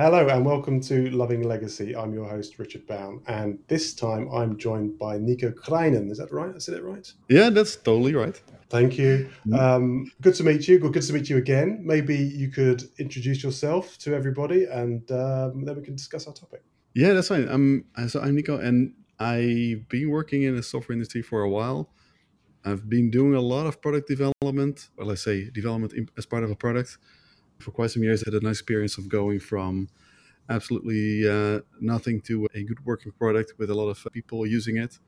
Hello and welcome to Loving Legacy. I'm your host, Richard Bown, and this time I'm joined by Nico Krijnen. Is that right? I said it right? Yeah, that's totally right. Thank you. Um, good to meet you. Good, good to meet you again. Maybe you could introduce yourself to everybody and um, then we can discuss our topic. Yeah, that's fine. I'm, so I'm Nico, and I've been working in the software industry for a while. I've been doing a lot of product development, or let's say development as part of a product for quite some years. I had a nice experience of going from absolutely uh, nothing to a good working product with a lot of people using it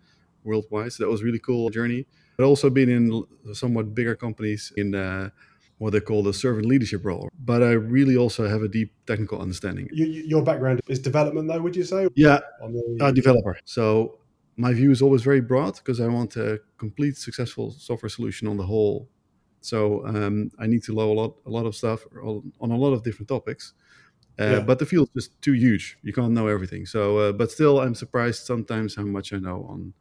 worldwide. So that was a really cool journey. But also been in somewhat bigger companies in uh, what they call the servant leadership role. But I really also have a deep technical understanding. You, your background is development, though, would you say? Yeah, the... a developer. So my view is always very broad because I want a complete successful software solution on the whole so um, I need to know a lot, a lot of stuff on, on a lot of different topics. Uh, yeah. But the field is just too huge. You can't know everything. So, uh, but still, I'm surprised sometimes how much I know on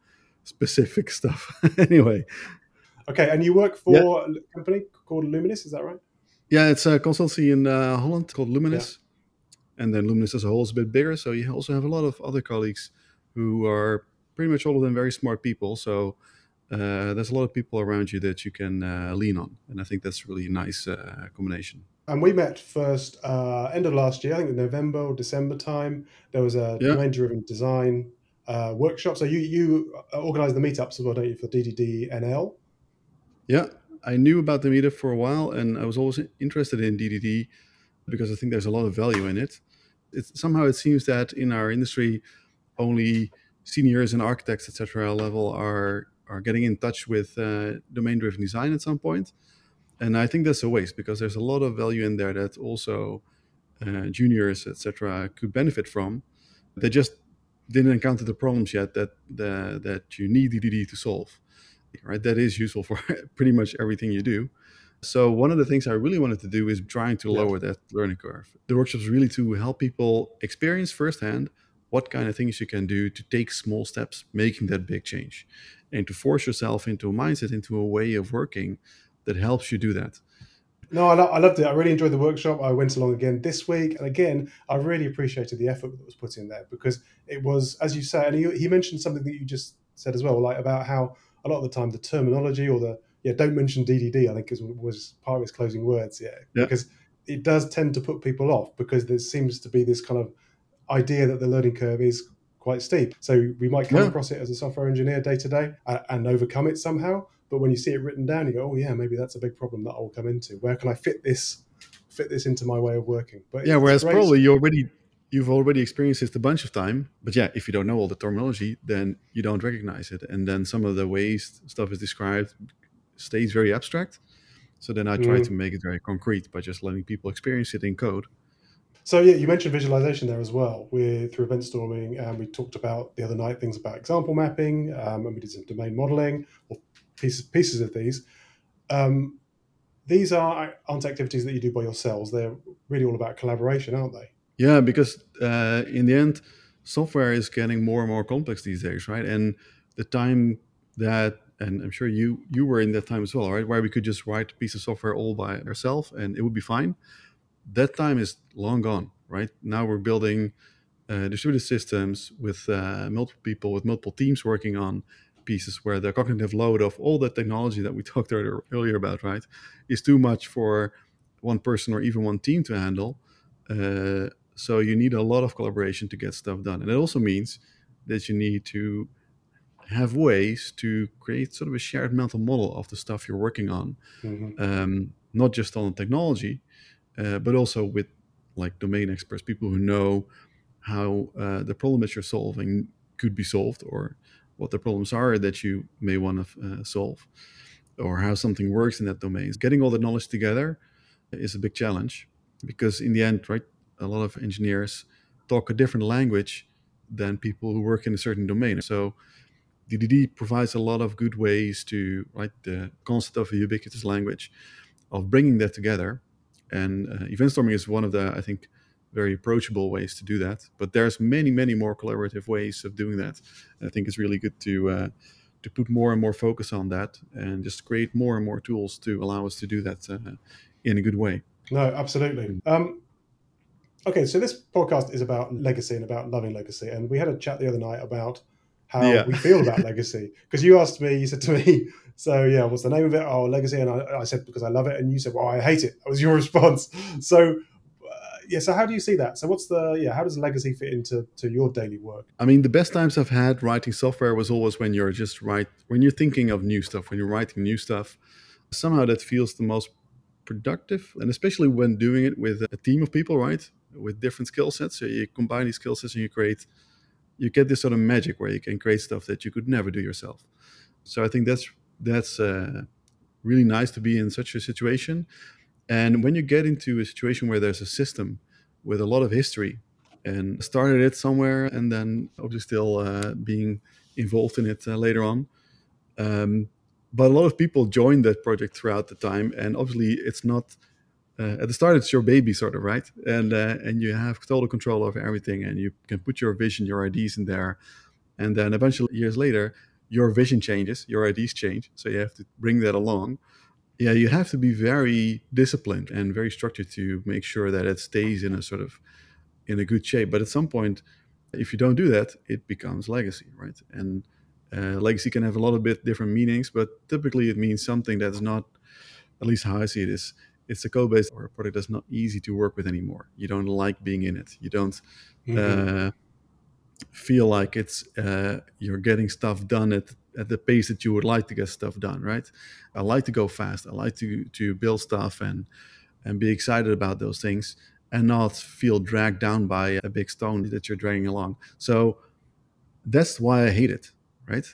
specific stuff. anyway. Okay, and you work for yeah. a company called Luminis, is that right? Yeah, it's a consultancy in uh, Holland called Luminis. Yeah. And then Luminis as a whole is a bit bigger. So you also have a lot of other colleagues who are pretty much all of them very smart people. So uh, there's a lot of people around you that you can uh, lean on, and I think that's really a nice uh, combination. And we met first uh, end of last year, I think in November or December time. There was a yeah. domain-driven design uh, workshop. So you you organise the meetups as well, don't you, for DDD Yeah, I knew about the meetup for a while, and I was always interested in DDD because I think there's a lot of value in it. It's, somehow it seems that in our industry, only seniors and architects, etc., level are are getting in touch with uh, domain driven design at some point. And I think that's a waste because there's a lot of value in there that also uh, juniors, etc., could benefit from. They just didn't encounter the problems yet that the, that you need DDD to solve. Right, that is useful for pretty much everything you do. So one of the things I really wanted to do is trying to lower that learning curve. The workshops really to help people experience firsthand what kind of things you can do to take small steps, making that big change and to force yourself into a mindset, into a way of working that helps you do that. No, I, lo- I loved it. I really enjoyed the workshop. I went along again this week, and again, I really appreciated the effort that was put in there because it was, as you say, and he, he mentioned something that you just said as well, like about how a lot of the time the terminology or the yeah, don't mention DDD. I think is, was part of his closing words. Yeah, yeah, because it does tend to put people off because there seems to be this kind of idea that the learning curve is quite steep. So we might come yeah. across it as a software engineer day to day and overcome it somehow. But when you see it written down, you go, "Oh yeah, maybe that's a big problem that I'll come into. Where can I fit this fit this into my way of working?" But yeah, whereas great. probably you already you've already experienced it a bunch of time. But yeah, if you don't know all the terminology, then you don't recognize it, and then some of the ways stuff is described stays very abstract. So then I try mm. to make it very concrete by just letting people experience it in code. So yeah, you mentioned visualization there as well. We're through event storming, and we talked about the other night things about example mapping, um, and we did some domain modeling or pieces pieces of these. Um, these are aren't activities that you do by yourselves. They're really all about collaboration, aren't they? Yeah, because uh, in the end, software is getting more and more complex these days, right? And the time that and I'm sure you you were in that time as well, right? Where we could just write a piece of software all by ourselves and it would be fine that time is long gone, right? Now we're building uh, distributed systems with uh, multiple people, with multiple teams working on pieces where the cognitive load of all the technology that we talked earlier about, right, is too much for one person or even one team to handle. Uh, so you need a lot of collaboration to get stuff done. And it also means that you need to have ways to create sort of a shared mental model of the stuff you're working on, mm-hmm. um, not just on the technology, uh, but also with like domain experts, people who know how uh, the problem that you're solving could be solved, or what the problems are that you may want to uh, solve, or how something works in that domain. Getting all the knowledge together is a big challenge because in the end, right, a lot of engineers talk a different language than people who work in a certain domain. So DDD provides a lot of good ways to write the concept of a ubiquitous language, of bringing that together and uh, event storming is one of the, I think, very approachable ways to do that. But there's many, many more collaborative ways of doing that. And I think it's really good to uh, to put more and more focus on that and just create more and more tools to allow us to do that uh, in a good way. No, absolutely. Um, Okay, so this podcast is about legacy and about loving legacy, and we had a chat the other night about how Yeah. we feel about legacy. Because you asked me, you said to me, "So yeah, what's the name of it?" Oh, legacy, and I, I said because I love it, and you said, "Well, I hate it." That was your response. So uh, yeah, so how do you see that? So what's the yeah? How does legacy fit into to your daily work? I mean, the best times I've had writing software was always when you're just right when you're thinking of new stuff, when you're writing new stuff. Somehow that feels the most productive, and especially when doing it with a team of people, right, with different skill sets. So you combine these skill sets and you create, you get this sort of magic where you can create stuff that you could never do yourself. So I think that's that's uh, really nice to be in such a situation. And when you get into a situation where there's a system with a lot of history and started it somewhere and then obviously still uh, being involved in it uh, later on. Um, but a lot of people joined that project throughout the time, and obviously it's not uh, at the start it's your baby sort of right, and uh, and you have total control over everything, and you can put your vision, your ideas in there, and then of years later your vision changes, your ideas change, so you have to bring that along. Yeah, you have to be very disciplined and very structured to make sure that it stays in a sort of in a good shape. But at some point, if you don't do that, it becomes legacy, right? And uh, legacy can have a lot of bit different meanings, but typically it means something that's not, at least how I see it is, it's a code base or a product that's not easy to work with anymore. You don't like being in it. You don't Mhm. uh, feel like it's uh, you're getting stuff done at at the pace that you would like to get stuff done, right? I like to go fast. I like to to build stuff and and be excited about those things and not feel dragged down by a big stone that you're dragging along. So that's why I hate it, right?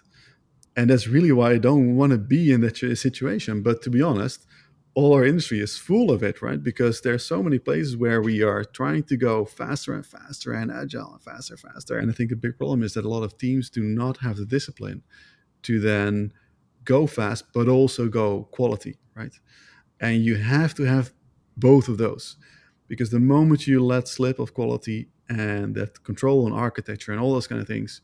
And that's really why I don't want to be in that situation. But to be honest, all our industry is full of it, right? Because there's so many places where we are trying to go faster and faster and agile and faster, faster. And I think the big problem is that a lot of teams do not have the discipline to then go fast, but also go quality, right? And you have to have both of those because the moment you let slip of quality and that control on architecture and all those kind of things,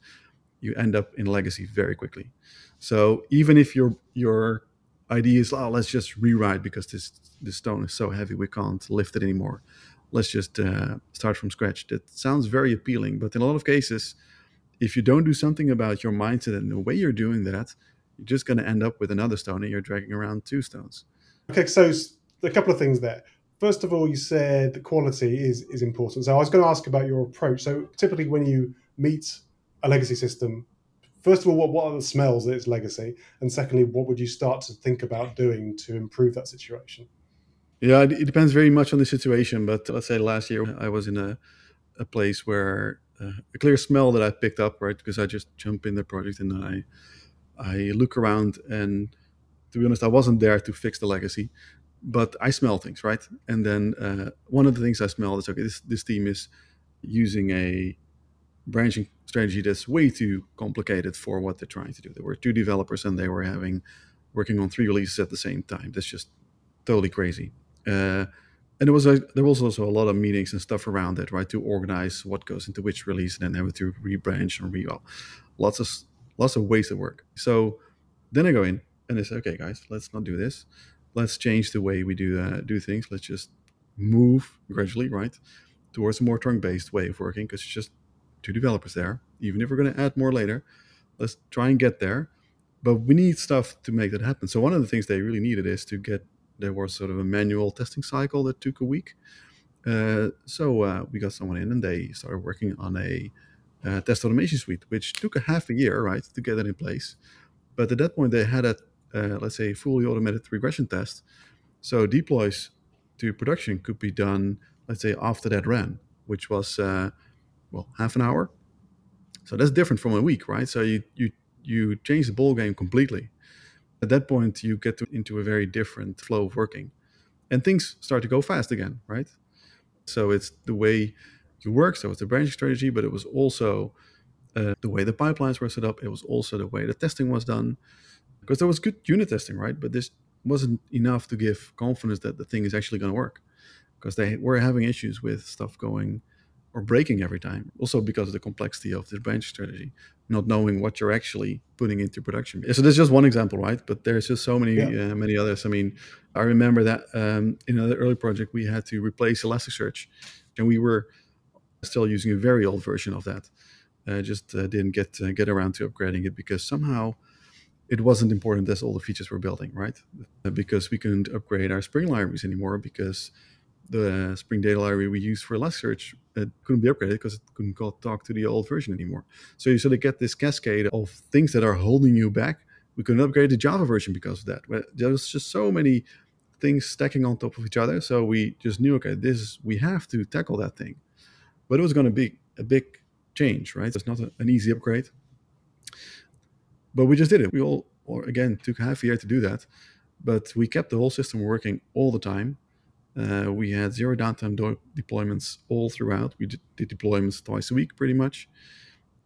you end up in legacy very quickly. So even if your your idea is, oh, let's just rewrite because this this stone is so heavy we can't lift it anymore. Let's just uh, start from scratch. That sounds very appealing, but in a lot of cases, if you don't do something about your mindset and the way you're doing that, you're just going to end up with another stone and you're dragging around two stones. Okay, so a couple of things there. First of all, you said the quality is is important. So I was going to ask about your approach. So typically, when you meet a legacy system, first of all, what, what are the smells that it's legacy? And secondly, what would you start to think about doing to improve that situation? Yeah, it, depends very much on the situation. But let's say last year I was in a, a place where uh, a clear smell that I picked up, right? Because I just jump in the project and I I look around and to be honest, I wasn't there to fix the legacy, but I smell things, right? And then uh, one of the things I smell is okay, this this team is using a branching strategy that's way too complicated for what they're trying to do. There were two developers and they were having working on three releases at the same time. That's just totally crazy. Uh, and there was a, there was also a lot of meetings and stuff around it, right, to organize what goes into which release, and then have to rebranch and re lots of lots of wasted work. So then I go in and I say, okay, guys, let's not do this. Let's change the way we do uh, do things. Let's just move gradually, right, towards a more trunk-based way of working because it's just two developers there. Even if we're going to add more later, let's try and get there. But we need stuff to make that happen. So one of the things they really needed is to get there was sort of a manual testing cycle that took a week. Uh, so uh, we got someone in and they started working on a uh, test automation suite, which took a half a year, right, to get that in place. But at that point, they had a, uh, let's say, fully automated regression test. So deploys to production could be done, let's say, after that ran, which was, uh, well, half an hour. So that's different from a week, right? So you you you change the ball game completely. At that point, you get to, into a very different flow of working, and things start to go fast again, right? So it's the way you work. So it's the branching strategy, but it was also uh, the way the pipelines were set up. It was also the way the testing was done, because there was good unit testing, right? But this wasn't enough to give confidence that the thing is actually going to work, because they were having issues with stuff going or breaking every time. Also because of the complexity of the branch strategy, not knowing what you're actually putting into production. So there's just one example, right? But there's just so many Yeah. uh, many others. I mean, I remember that um, in another early project we had to replace Elasticsearch and we were still using a very old version of that. I just uh, didn't get uh, get around to upgrading it because somehow it wasn't important as all the features we're building, right? Because we couldn't upgrade our Spring libraries anymore because the Spring Data library we use for Elasticsearch it couldn't be upgraded because it couldn't talk to the old version anymore. So you sort of get this cascade of things that are holding you back. We couldn't upgrade the Java version because of that. There was just so many things stacking on top of each other. So we just knew, okay, this is, we have to tackle that thing. But it was going to be a big change, right? It's not a, an easy upgrade. But we just did it. We all, or again, took half a year to do that. But we kept the whole system working all the time uh, we had zero downtime do- deployments all throughout. We did, deployments twice a week, pretty much.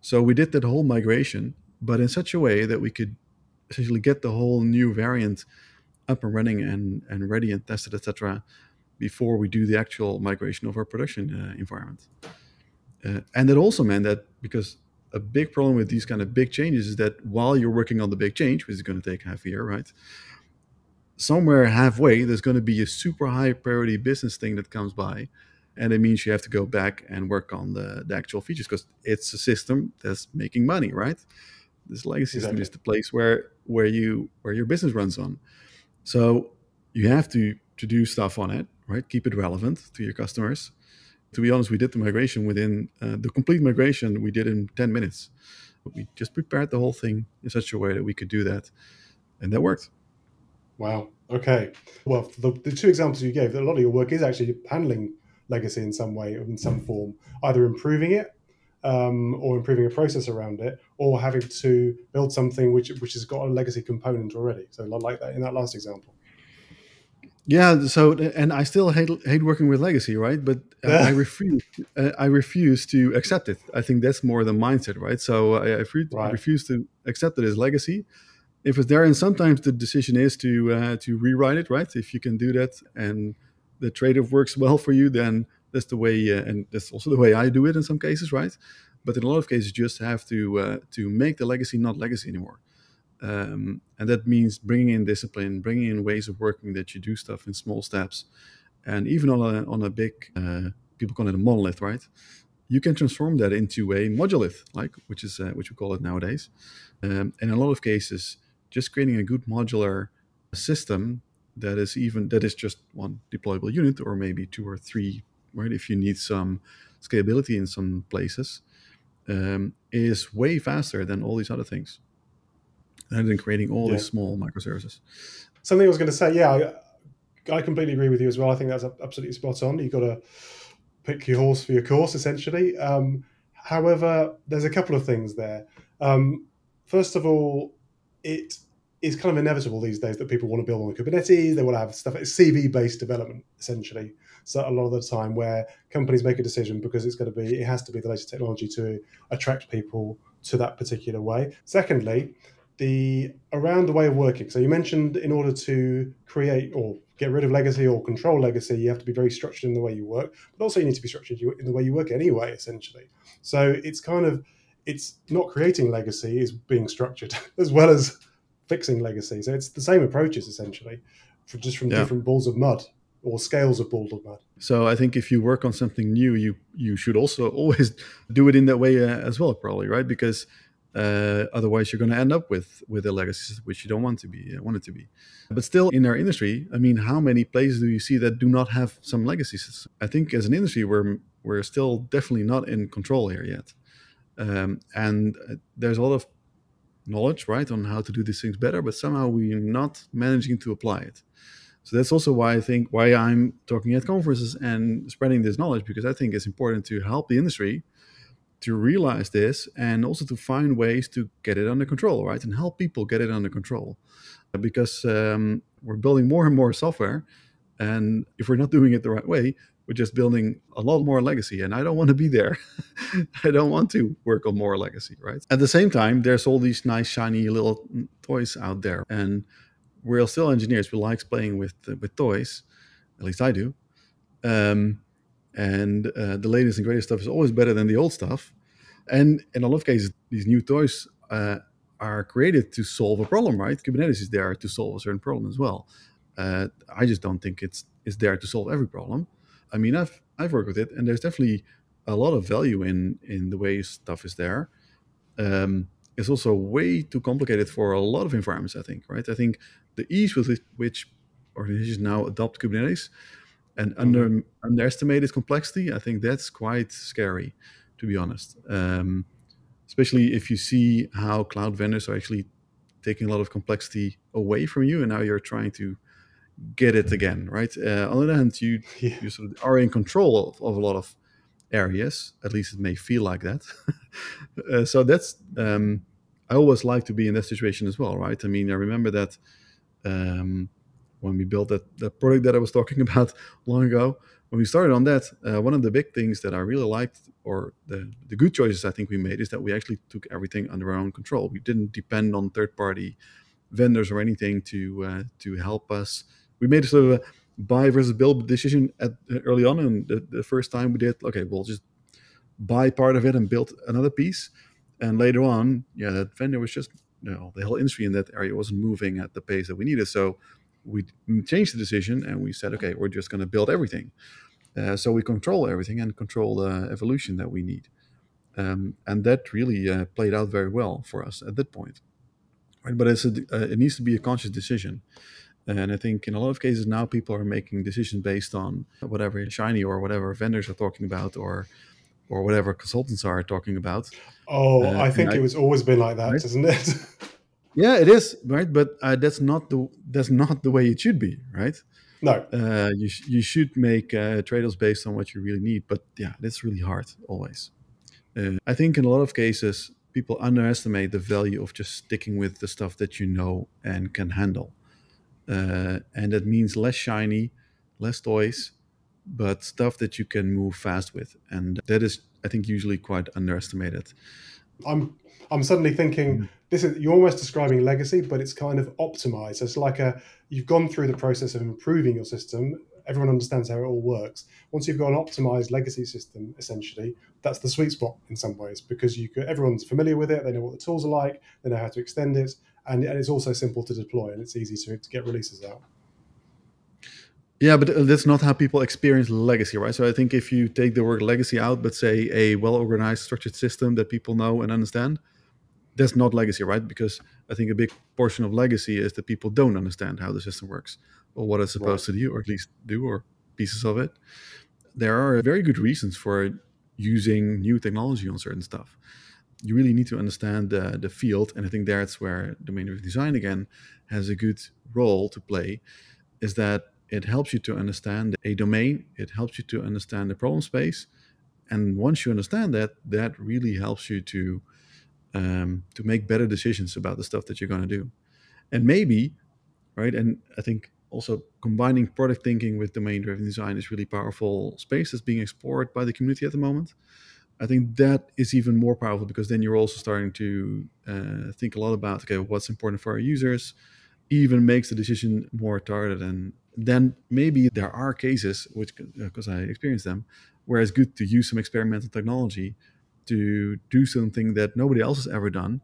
So we did that whole migration, but in such a way that we could essentially get the whole new variant up and running and, and ready and tested, etc., before we do the actual migration of our production uh, environment. Uh, and that also meant that because a big problem with these kind of big changes is that while you're working on the big change, which is going to take half a year, right? Somewhere halfway, there's going to be a super high priority business thing that comes by. And it means you have to go back and work on the, the actual features because it's a system that's making money, right? This legacy exactly. system is the place where where you where your business runs on. So you have to to do stuff on it, right? Keep it relevant to your customers. To be honest, we did the migration within uh, the complete migration we did in 10 minutes. We just prepared the whole thing in such a way that we could do that, and that worked. Wow. Okay. Well, the, the two examples you gave, a lot of your work is actually handling legacy in some way, in some form, either improving it um, or improving a process around it, or having to build something which which has got a legacy component already. So, like that in that last example. Yeah. So, and I still hate hate working with legacy, right? But uh, I refuse. Uh, I refuse to accept it. I think that's more the mindset, right? So I, I, right. I refuse to accept it as legacy if it's there, and sometimes the decision is to uh, to rewrite it, right? If you can do that, and the trade-off works well for you, then that's the way, uh, and that's also the way I do it in some cases, right? But in a lot of cases, you just have to uh, to make the legacy not legacy anymore, um, and that means bringing in discipline, bringing in ways of working that you do stuff in small steps, and even on a on a big uh, people call it a monolith, right? You can transform that into a monolith, like which is uh, which we call it nowadays. Um, in a lot of cases, just creating a good modular system that is even that is just one deployable unit or maybe two or three right? If you need some scalability in some places um, is way faster than all these other things. And than creating all yeah. these small microservices. Something i was going to say yeah I, I completely agree with you as well. I think that's absolutely spot on. You've got to pick your horse for your course essentially. Um, however there's a couple of things there. Um, first of all it is kind of inevitable these days that people want to build on the Kubernetes. They want to have stuff. It's CV based development essentially. So a lot of the time, where companies make a decision because it's going to be, it has to be the latest technology to attract people to that particular way. Secondly, the around the way of working. So you mentioned in order to create or get rid of legacy or control legacy, you have to be very structured in the way you work, but also you need to be structured in the way you work anyway. Essentially, so it's kind of it's not creating legacy is being structured as well as fixing legacy. So it's the same approaches essentially, for just from yeah. different balls of mud or scales of balls of mud. So I think if you work on something new, you you should also always do it in that way uh, as well, probably, right? Because uh, otherwise, you're going to end up with with a legacy which you don't want to be uh, want it to be. But still, in our industry, I mean, how many places do you see that do not have some legacies? I think as an industry, we're we're still definitely not in control here yet. Um, and uh, there's a lot of knowledge, right, on how to do these things better, but somehow we're not managing to apply it. So that's also why I think why I'm talking at conferences and spreading this knowledge because I think it's important to help the industry to realize this and also to find ways to get it under control, right, and help people get it under control. Because um, we're building more and more software, and if we're not doing it the right way, we're just building a lot more legacy. And i don't want to be there. I don't want to work on more legacy right? At the same time there's all these nice shiny little toys out there. And we're still engineers. We like playing with with toys. At least i do. Um, and uh, the latest and greatest stuff is always better than the old stuff. And in a lot of cases these new toys uh, are created to solve a problem right? Kubernetes is there to solve a certain problem as well uh, i just don't think it's it's there to solve every problem I mean, I've I've worked with it, and there's definitely a lot of value in in the way stuff is there. Um, it's also way too complicated for a lot of environments. I think, right? I think the ease with which organizations now adopt Kubernetes and mm-hmm. under underestimate its complexity, I think that's quite scary, to be honest. Um, especially if you see how cloud vendors are actually taking a lot of complexity away from you, and now you're trying to get it again, right? Uh, on the other hand, you yeah. you sort of are in control of, of, a lot of areas. At least it may feel like that. uh, so that's um, I always like to be in that situation as well, right? I mean, I remember that um, when we built that, that product that I was talking about long ago. When we started on that, uh, one of the big things that I really liked, or the, the good choices I think we made, is that we actually took everything under our own control. We didn't depend on third party vendors or anything to uh, to help us. We made a sort of a buy versus build decision at early on, and the, the first time we did, okay, we'll just buy part of it and build another piece. And later on, yeah, that vendor was just you know the whole industry in that area wasn't moving at the pace that we needed. So we changed the decision and we said, okay, we're just going to build everything. Uh, so we control everything and control the evolution that we need. Um, and that really uh, played out very well for us at that point. Right? But a, uh, it needs to be a conscious decision. And I think in a lot of cases now people are making decisions based on whatever shiny or whatever vendors are talking about or or whatever consultants are talking about. Oh, uh, I think it was always been like that, right? not it? yeah, it is right, but uh, that's not the that's not the way it should be, right? No, uh, you sh- you should make uh, trade-offs based on what you really need, but yeah, that's really hard always. Uh, I think in a lot of cases people underestimate the value of just sticking with the stuff that you know and can handle, uh, and that means less shiny, less toys, but stuff that you can move fast with, and that is I think usually quite underestimated. I'm I'm suddenly thinking this is you're almost describing legacy, but it's kind of optimized. It's like a you've gone through the process of improving your system. Everyone understands how it all works. Once you've got an optimized legacy system, essentially, that's the sweet spot in some ways because you could, everyone's familiar with it. They know what the tools are like. They know how to extend it, and, and it's also simple to deploy and it's easy to, to get releases out. Yeah, but uh, that's not how people experience legacy, right? So I think if you take the word legacy out, but say a well organized, structured system that people know and understand, that's not legacy, right? Because I think a big portion of legacy is that people don't understand how the system works or what it's supposed right. to do, or at least do, or pieces of it. There are very good reasons for using new technology on certain stuff. You really need to understand the, the field, and I think that's where domain driven design again has a good role to play. Is that it helps you to understand a domain, it helps you to understand the problem space, and once you understand that, that really helps you to um, to make better decisions about the stuff that you're going to do. And maybe, right? And I think also combining product thinking with domain driven design is really powerful space that's being explored by the community at the moment. I think that is even more powerful because then you're also starting to uh, think a lot about okay, what's important for our users, even makes the decision more targeted. And then maybe there are cases, which because uh, I experienced them, where it's good to use some experimental technology to do something that nobody else has ever done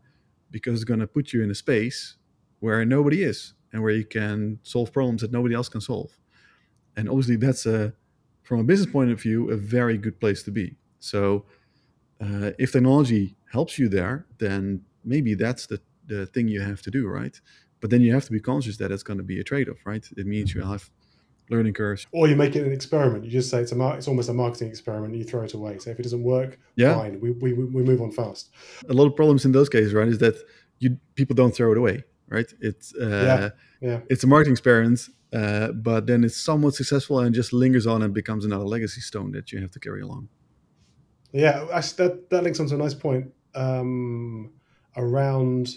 because it's going to put you in a space where nobody is and where you can solve problems that nobody else can solve. And obviously, that's a, from a business point of view, a very good place to be. So, uh, if technology helps you there, then maybe that's the, the thing you have to do, right? But then you have to be conscious that it's going to be a trade off, right? It means you have learning curves. Or you make it an experiment. You just say it's a mar- it's almost a marketing experiment. You throw it away. So if it doesn't work, yeah. fine. We, we, we move on fast. A lot of problems in those cases, right, is that you people don't throw it away, right? It's uh, yeah. yeah. it's a marketing experiment, uh, but then it's somewhat successful and just lingers on and becomes another legacy stone that you have to carry along. Yeah, that that links onto a nice point um, around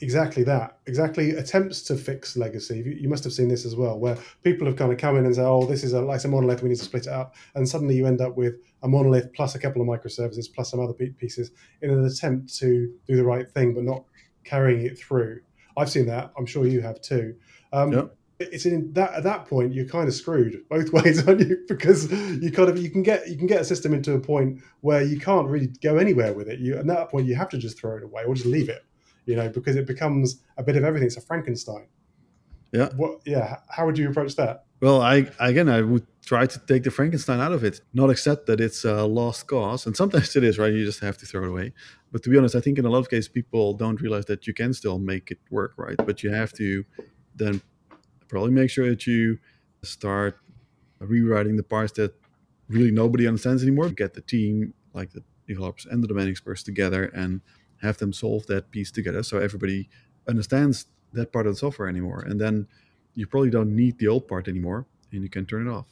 exactly that exactly attempts to fix legacy. You, must have seen this as well where people have kind of come in and say oh this is a like a monolith we need to split it up and suddenly you end up with a monolith plus a couple of microservices plus some other pieces in an attempt to do the right thing but not carrying it through. I've seen that. I'm sure you have too. Um, yep. It's in that at that point you're kind of screwed both ways aren't you because you kind of you can get you can get a system into a point where you can't really go anywhere with it you at that point you have to just throw it away or just leave it you know, because it becomes a bit of everything. It's a Frankenstein. Yeah. What? Yeah. How would you approach that? Well, I again, I would try to take the Frankenstein out of it, not accept that it's a lost cause, and sometimes it is, right? You just have to throw it away. But to be honest, I think in a lot of cases, people don't realize that you can still make it work, right? But you have to then probably make sure that you start rewriting the parts that really nobody understands anymore. Get the team, like the developers and the domain experts, together and have them solve that piece together, so everybody understands that part of the software anymore. And then you probably don't need the old part anymore, and you can turn it off.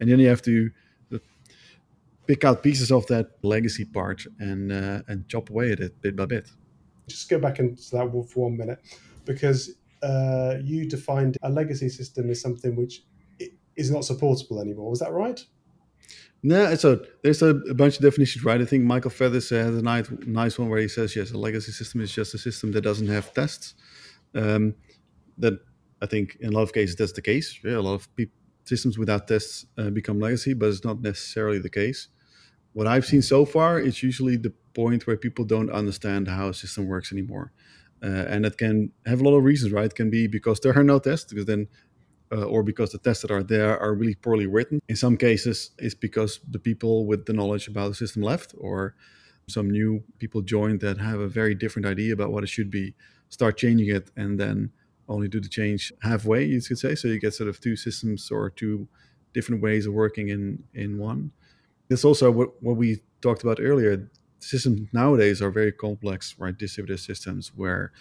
And then you have to pick out pieces of that legacy part and uh, and chop away at it bit by bit. Just go back into that for one minute, because uh, you defined a legacy system as something which is not supportable anymore. Was that right? No, so there's a, a, bunch of definitions, right? I think Michael Feathers uh, has a nice, nice one where he says, yes, a legacy system is just a system that doesn't have tests. Um, that I think in a lot of cases that's the case. Yeah, a lot of pe- systems without tests uh, become legacy, but it's not necessarily the case. What I've seen so far is usually the point where people don't understand how a system works anymore. Uh, and that can have a lot of reasons, right? It can be because there are no tests, because then uh, or because the tests that are there are really poorly written. In some cases, it's because the people with the knowledge about the system left, or some new people joined that have a very different idea about what it should be, start changing it, and then only do the change halfway, you could say. So you get sort of two systems or two different ways of working in in one. That's also what, what we talked about earlier. Systems nowadays are very complex, right? Distributed systems where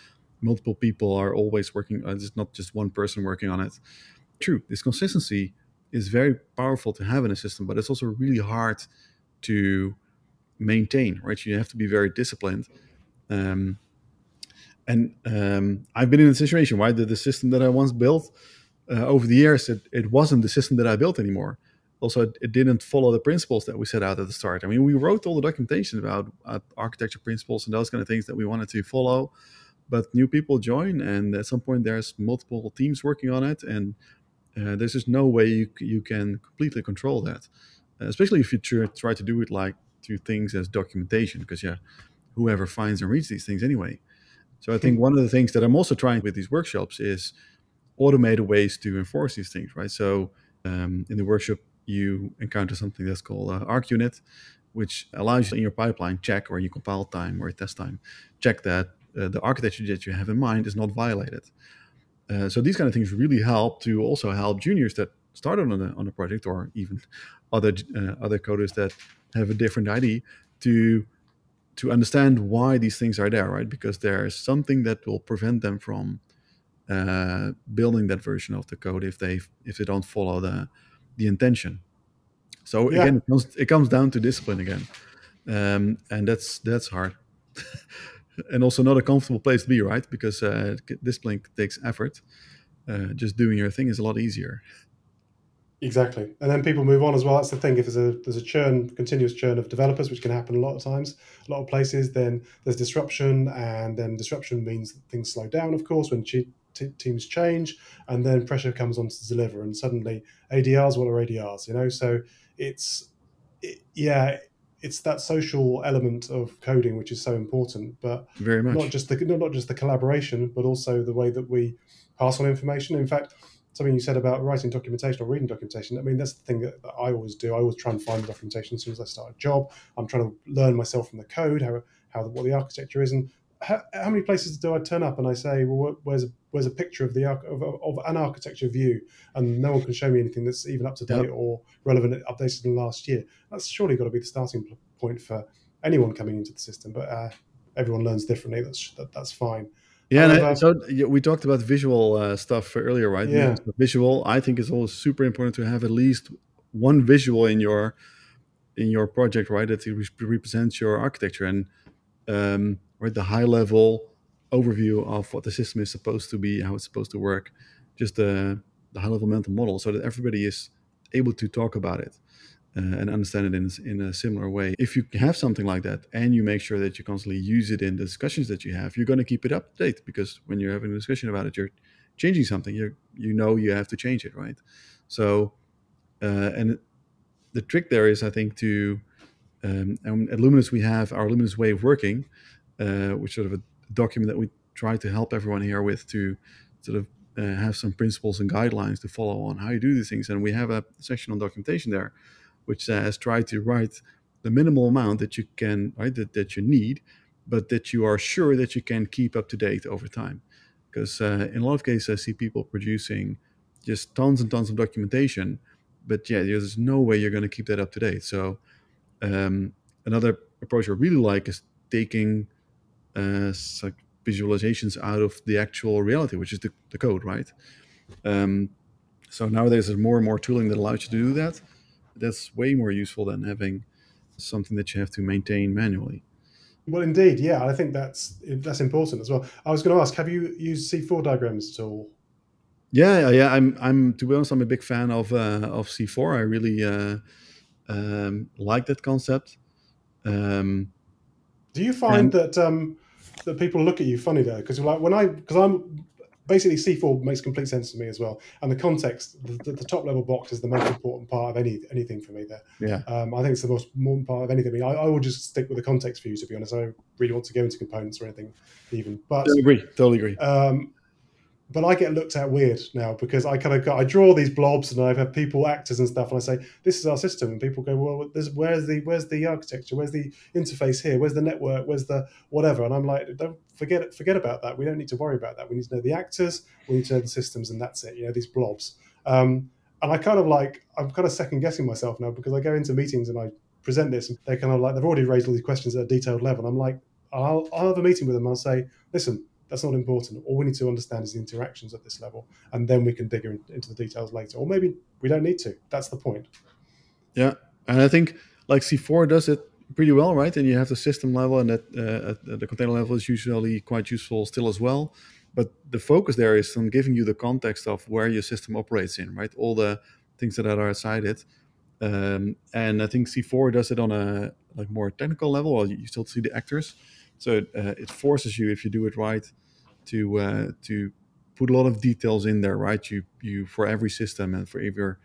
multiple people are always working. Uh, it's not just one person working on it true. This consistency is very powerful to have in a system, but it's also really hard to maintain, right? You have to be very disciplined. Um, and um, I've been in a situation, right, that the system that I once built uh, over the years, it, it wasn't the system that I built anymore. Also, it, didn't follow the principles that we set out at the start. I mean, we wrote all the documentation about uh, architecture principles and those kind of things that we wanted to follow, but new people join, and at some point, there's multiple teams working on it, and uh, there's just no way you, you can completely control that, uh, especially if you tr- try to do it like through things as documentation, because yeah, whoever finds and reads these things anyway. So I think one of the things that I'm also trying with these workshops is automated ways to enforce these things, right? So um, in the workshop, you encounter something that's called uh, ArchUnit, which allows you in your pipeline check or your compile time or test time, check that uh, the architecture that you have in mind is not violated. Uh, so these kind of things really help to also help juniors that started on a, on a project or even other uh, other coders that have a different ID to to understand why these things are there, right? Because there's something that will prevent them from uh, building that version of the code if they if they don't follow the the intention. So yeah. again, it comes, it comes down to discipline again, um, and that's that's hard. and also not a comfortable place to be, right? Because uh, discipline takes effort. Uh, just doing your thing is a lot easier. Exactly, and then people move on as well. That's the thing. If there's a there's a churn, continuous churn of developers, which can happen a lot of times, a lot of places, then there's disruption, and then disruption means things slow down. Of course, when t- teams change, and then pressure comes on to deliver, and suddenly ADRs, what are ADRs? You know, so it's it, yeah, it's that social element of coding which is so important but very much. not just the not just the collaboration but also the way that we pass on information. In fact something you said about writing documentation or reading documentation i mean that's the thing that, that i always do. I always try and find the documentation as soon as i start a job. I'm trying to learn myself from the code how, how what the architecture is and how, how, many places do I turn up and I say, well, where's a, where's a picture of the of, of, an architecture view, and no one can show me anything that's even up to date yep. or relevant, updated in the last year. That's surely got to be the starting point for anyone coming into the system. But uh, everyone learns differently. That's that, that's fine. Yeah, uh, so we talked about visual uh, stuff earlier, right? Yeah. Visual, I think, is always super important to have at least one visual in your in your project, right? That represents your architecture and um, right the high level overview of what the system is supposed to be, how it's supposed to work, just the, the high level mental model, so that everybody is able to talk about it uh, and understand it in, in a similar way. If you have something like that and you make sure that you constantly use it in the discussions that you have, you're going to keep it up to date because when you're having a discussion about it, you're changing something. You you know you have to change it, right? So, uh, and the trick there is, I think, to um, and at Luminis we have our Luminis way of working, uh, which sort of a document that we try to help everyone here with to sort of uh, have some principles and guidelines to follow on how you do these things. And we have a section on documentation there, which says try to write the minimal amount that you can, right, that, that you need, but that you are sure that you can keep up to date over time. Because uh, in a lot of cases, I see people producing just tons and tons of documentation, but yeah, there's no way you're going to keep that up to date. So um, another approach I really like is taking like visualizations out of the actual reality, which is the, the code, right? Um, so nowadays there's more and more tooling that allows you to do that. That's way more useful than having something that you have to maintain manually. Well, indeed, yeah, I think that's that's important as well. I was going to ask, have you used C4 diagrams at all? Yeah, yeah, I'm. I'm to be honest, I'm a big fan of uh, of C4. I really uh, um, like that concept. Um, Do you find that um, that people look at you funny though? Because like when I because I'm basically C4 makes complete sense to me as well. And the context, the, the, top level box is the most important part of any anything for me there. Yeah. Um, I think it's the most important part of anything. I, mean, I, I will just stick with the context for you, to be honest. I don't really want to go into components or anything even. But totally agree. Totally agree. Um, but I get looked at weird now because I kind of got, I draw these blobs and I have had people actors and stuff and I say this is our system. And people go well where's the where's the architecture? Where's the interface here? Where's the network? Where's the whatever? And I'm like don't forget forget about that. We don't need to worry about that. We need to know the actors. We need to know the systems and that's it. You know these blobs. Um, and I kind of like I'm kind of second guessing myself now because I go into meetings and I present this and they're kind of like they've already raised all these questions at a detailed level. I'm like I'll, I'll have a meeting with them. I'll say listen that's not important. All we need to understand is the interactions at this level, and then we can dig into the details later. Or maybe we don't need to. That's the point. Yeah, and I think like C4 does it pretty well, right? And you have the system level, and that uh, the container level is usually quite useful still as well. But the focus there is on giving you the context of where your system operates in, right? All the things that are outside it. Um, and I think C4 does it on a like more technical level, you still see the actors. So uh, it forces you, if you do it right, to uh, to put a lot of details in there, right? You you for every system and for every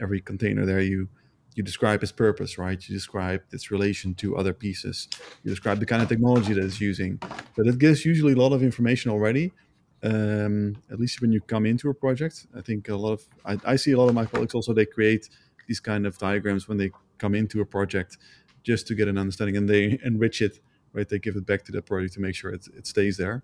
every container there, you you describe its purpose, right? You describe its relation to other pieces. You describe the kind of technology that it's using. But it gives usually a lot of information already. Um, at least when you come into a project, I think a lot of I, I see a lot of my colleagues also they create these kind of diagrams when they come into a project just to get an understanding and they enrich it right they give it back to the project to make sure it, it stays there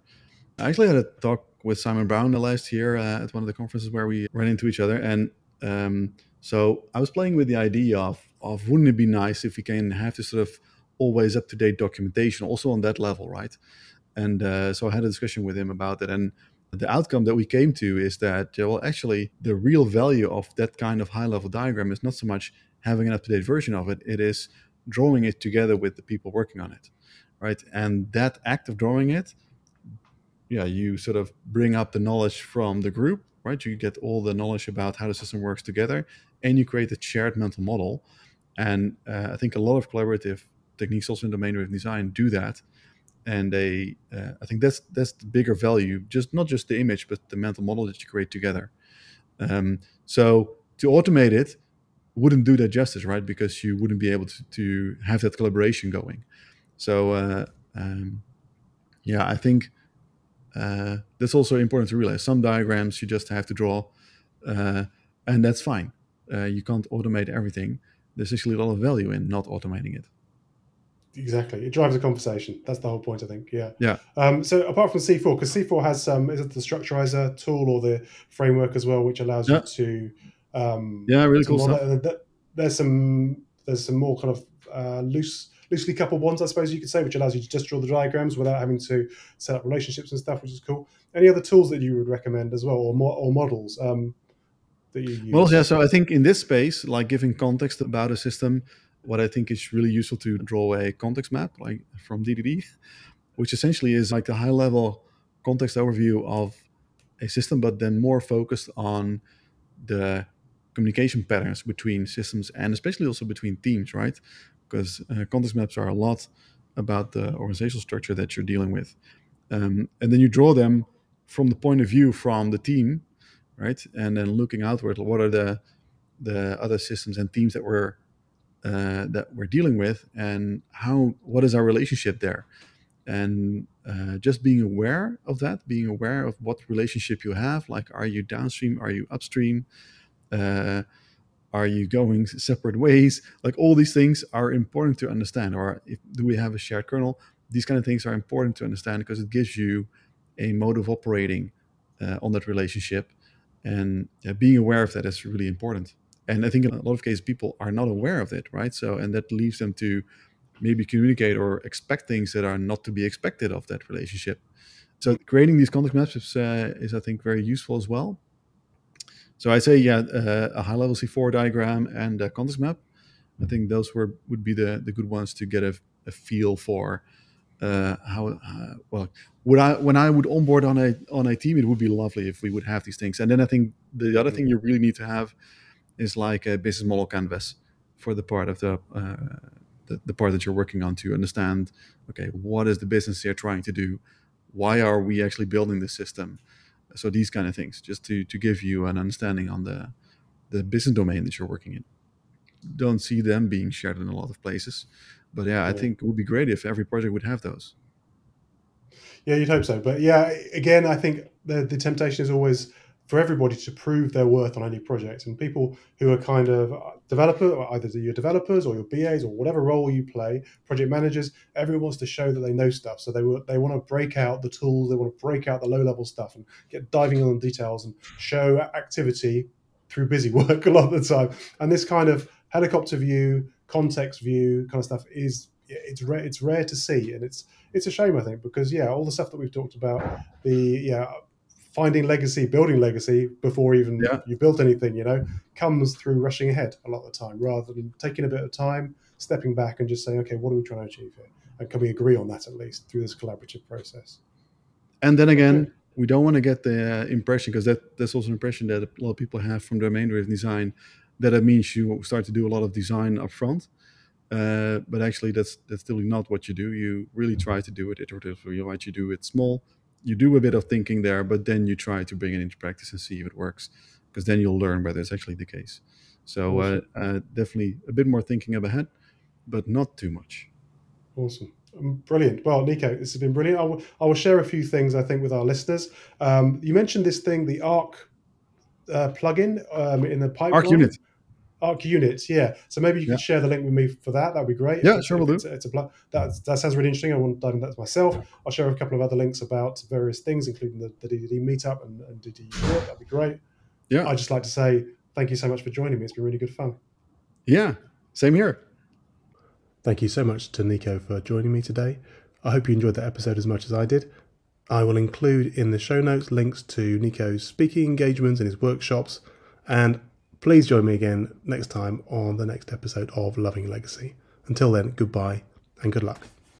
I actually had a talk with Simon Brown the last year uh, at one of the conferences where we ran into each other, and um, so I was playing with the idea of of wouldn't it be nice if we can have this sort of always up to date documentation also on that level, right? And uh, so I had a discussion with him about it, and the outcome that we came to is that well, actually, the real value of that kind of high level diagram is not so much having an up to date version of it; it is drawing it together with the people working on it, right? And that act of drawing it yeah, you sort of bring up the knowledge from the group, right? You get all the knowledge about how the system works together, and you create a shared mental model. And uh, I think a lot of collaborative techniques, also in domain-driven design, do that. And they, uh, I think that's that's the bigger value. Just not just the image, but the mental model that you create together. Um, so to automate it wouldn't do that justice, right? Because you wouldn't be able to, to have that collaboration going. So uh, um, yeah, I think uh, that's also important to realize. Some diagrams you just have to draw, uh, and that's fine. Uh, you can't automate everything. There's actually a lot of value in not automating it. Exactly, it drives a conversation. That's the whole point, I think. Yeah. Yeah. Um, so apart from C4, because C4 has um, is it the Structurizr tool or the framework as well, which allows yeah. you to um, yeah, really cool stuff. There's some there's some more kind of uh, loose loosely coupled ones, I suppose you could say, which allows you to just draw the diagrams without having to set up relationships and stuff, which is cool. Any other tools that you would recommend as well, or, mo- or models um, that you use? Well, yeah. So I think in this space, like giving context about a system, what I think is really useful to draw a context map, like from DDD, which essentially is like a high level context overview of a system, but then more focused on the communication patterns between systems and especially also between teams, right? Because uh, context maps are a lot about the organizational structure that you're dealing with. Um, and then you draw them from the point of view from the team, right? And then looking outward, what are the the other systems and teams that we're uh, that we're dealing with, and how what is our relationship there? And uh, just being aware of that, being aware of what relationship you have. Like, are you downstream? Are you upstream? Uh, are you going separate ways? Like all these things are important to understand. Or if, do we have a shared kernel? These kind of things are important to understand because it gives you a mode of operating uh, on that relationship, and being aware of that is really important. And I think in a lot of cases people are not aware of it, right? So and that leaves them to maybe communicate or expect things that are not to be expected of that relationship. So creating these context maps is, uh, is I think, very useful as well. So I say, yeah, uh, a high-level C4 diagram and a context map. I think those were would be the the good ones to get a, a feel for uh, how uh, well would I when I would onboard on a on a team. It would be lovely if we would have these things. And then I think the other thing you really need to have is like a business model canvas for the part of the uh, the, the part that you're working on to understand okay what is the business you're trying to do why are we actually building this system so these kind of things just to to give you an understanding on the the business domain that you're working in don't see them being shared in a lot of places but yeah, yeah. i think it would be great if every project would have those yeah you'd hope so but yeah again i think the, the temptation is always for everybody to prove their worth on any project. And people who are kind of uh, developer, either your developers or your BAs or whatever role you play, project managers, everyone wants to show that they know stuff. So they they want to break out the tools, they want to break out the low level stuff and get diving on details and show activity through busy work a lot of the time. And this kind of helicopter view, context view kind of stuff is it's rare it's rare to see and it's it's a shame i think because yeah all the stuff that we've talked about the yeah finding legacy, building legacy before even yeah. you built anything, you know, comes through rushing ahead a lot of the time rather than taking a bit of time, stepping back and just saying, okay, what are we trying to achieve here? And can we agree on that at least through this collaborative process? And then again, okay. we don't want to get the impression because that that's also an impression that a lot of people have from domain-driven design that it means you start to do a lot of design up front. Uh, but actually, that's that's still not what you do. You really try to do it iteratively, right? You do it small you do a bit of thinking there, but then you try to bring it into practice and see if it works, because then you'll learn whether it's actually the case. So uh, awesome. uh, uh, definitely a bit more thinking up ahead, but not too much. Awesome. Um, brilliant. Well, Nico, this has been brilliant. I will, I will share a few things I think with our listeners. Um, you mentioned this thing, the Arc uh, plugin um, in the pipeline. ArchUnit. ArchUnits, yeah. So maybe you could yeah. share the link with me for that. That'd be great. Yeah, sure, we'll do. It's, it's a that that sounds really interesting. I want to dive into that myself. I'll share a couple of other links about various things, including the, the DDD meetup and, and DDD Europe. That'd be great. Yeah. I'd just like to say thank you so much for joining me. It's been really good fun. Yeah, same here. Thank you so much to Nico for joining me today. I hope you enjoyed that episode as much as I did. I will include in the show notes links to Nico's speaking engagements and his workshops, and Please join me again next time on the next episode of Loving Legacy. Until then, goodbye and good luck.